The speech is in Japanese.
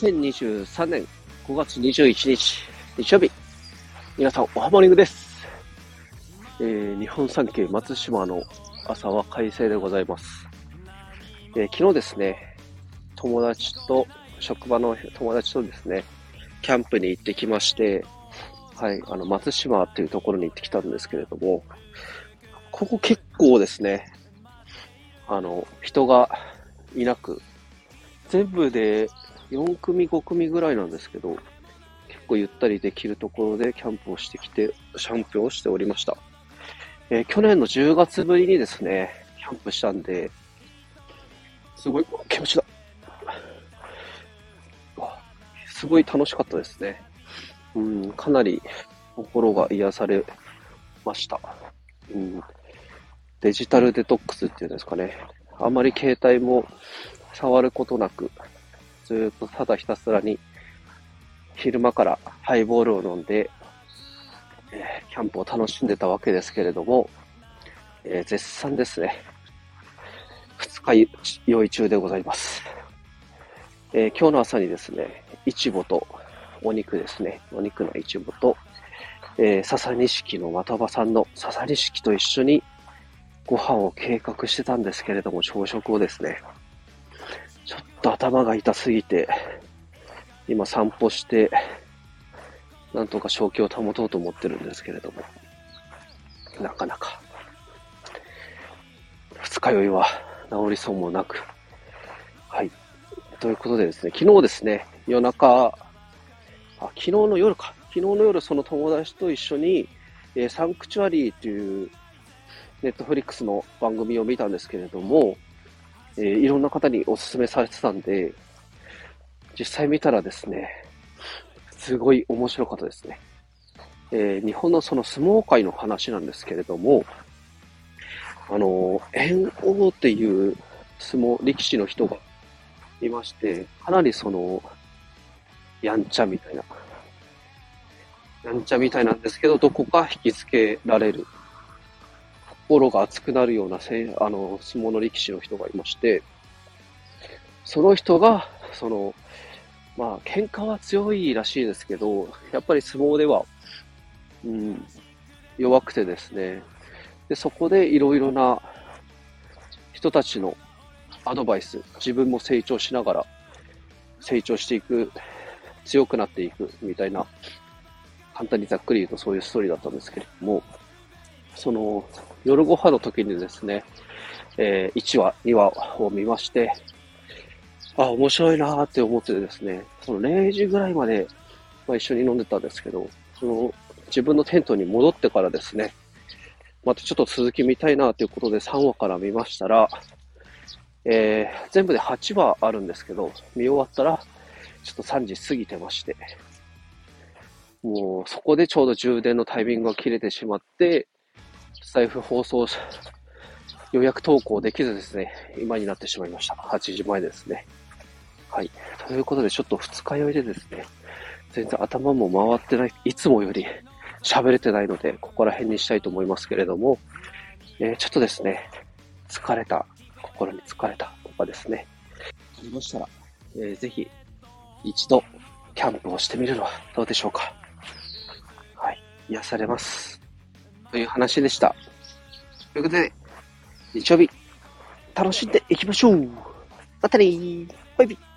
2023年5月21日日曜日。皆さん、おはモーニングです。えー、日本三景松島の朝は快晴でございます。えー、昨日ですね、友達と、職場の友達とですね、キャンプに行ってきまして、はい、あの、松島っていうところに行ってきたんですけれども、ここ結構ですね、あの、人がいなく、全部で4組5組ぐらいなんですけど、結構ゆったりできるところでキャンプをしてきて、キャンプーをしておりました。えー、去年の10月ぶりにですね、キャンプしたんで、すごい、気持ちだ。すごい楽しかったですね。うん、かなり心が癒されました。うん、デジタルデトックスっていうんですかね。あまり携帯も触ることなく、ずっとただひたすらに昼間からハイボールを飲んで、え、キャンプを楽しんでたわけですけれども、えー、絶賛ですね。二日酔い中でございます。えー、今日の朝にですね、いちぼとお肉ですね、お肉のいちぼと、えー、笹錦の的場さんの笹錦と一緒にご飯を計画してたんですけれども、朝食をですね、ちょっと頭が痛すぎて、今散歩して、なんとか正気を保とうと思ってるんですけれども、なかなか、二日酔いは治りそうもなく、はい。ということでですね、昨日ですね、夜中、あ、昨日の夜か、昨日の夜その友達と一緒に、えー、サンクチュアリーというネットフリックスの番組を見たんですけれども、えー、いろんな方にお勧めされてたんで、実際見たらですね、すごい面白かったですね。えー、日本のその相撲界の話なんですけれども、あの、炎王っていう相撲力士の人がいまして、かなりその、やんちゃみたいな、やんちゃみたいなんですけど、どこか引きつけられる心が熱くなるようなせあの相撲の力士の人がいまして、その人が、その、まあ、喧嘩は強いらしいですけど、やっぱり相撲では、うん、弱くてですね、で、そこでいろいろな人たちのアドバイス、自分も成長しながら成長していく、強くなっていくみたいな、簡単にざっくり言うとそういうストーリーだったんですけれども、その、夜ご飯の時にですね、えー、1話、2話を見まして、あ、面白いなーって思ってですね、その0時ぐらいまで、まあ、一緒に飲んでたんですけど、その、自分のテントに戻ってからですね、またちょっと続き見たいなということで3話から見ましたら、えー、全部で8話あるんですけど、見終わったら、ちょっと3時過ぎてまして、もうそこでちょうど充電のタイミングが切れてしまって、スタイフ放送、予約投稿できずですね、今になってしまいました。8時前ですね。はい。ということで、ちょっと二日酔いでですね、全然頭も回ってない、いつもより喋れてないので、ここら辺にしたいと思いますけれども、えー、ちょっとですね、疲れた、心に疲れたとかですね、ありましたら、えー、ぜひ、一度、キャンプをしてみるのはどうでしょうか。はい。癒されます。という話でした。ということで、日曜日、楽しんでいきましょう。またねー。バイビー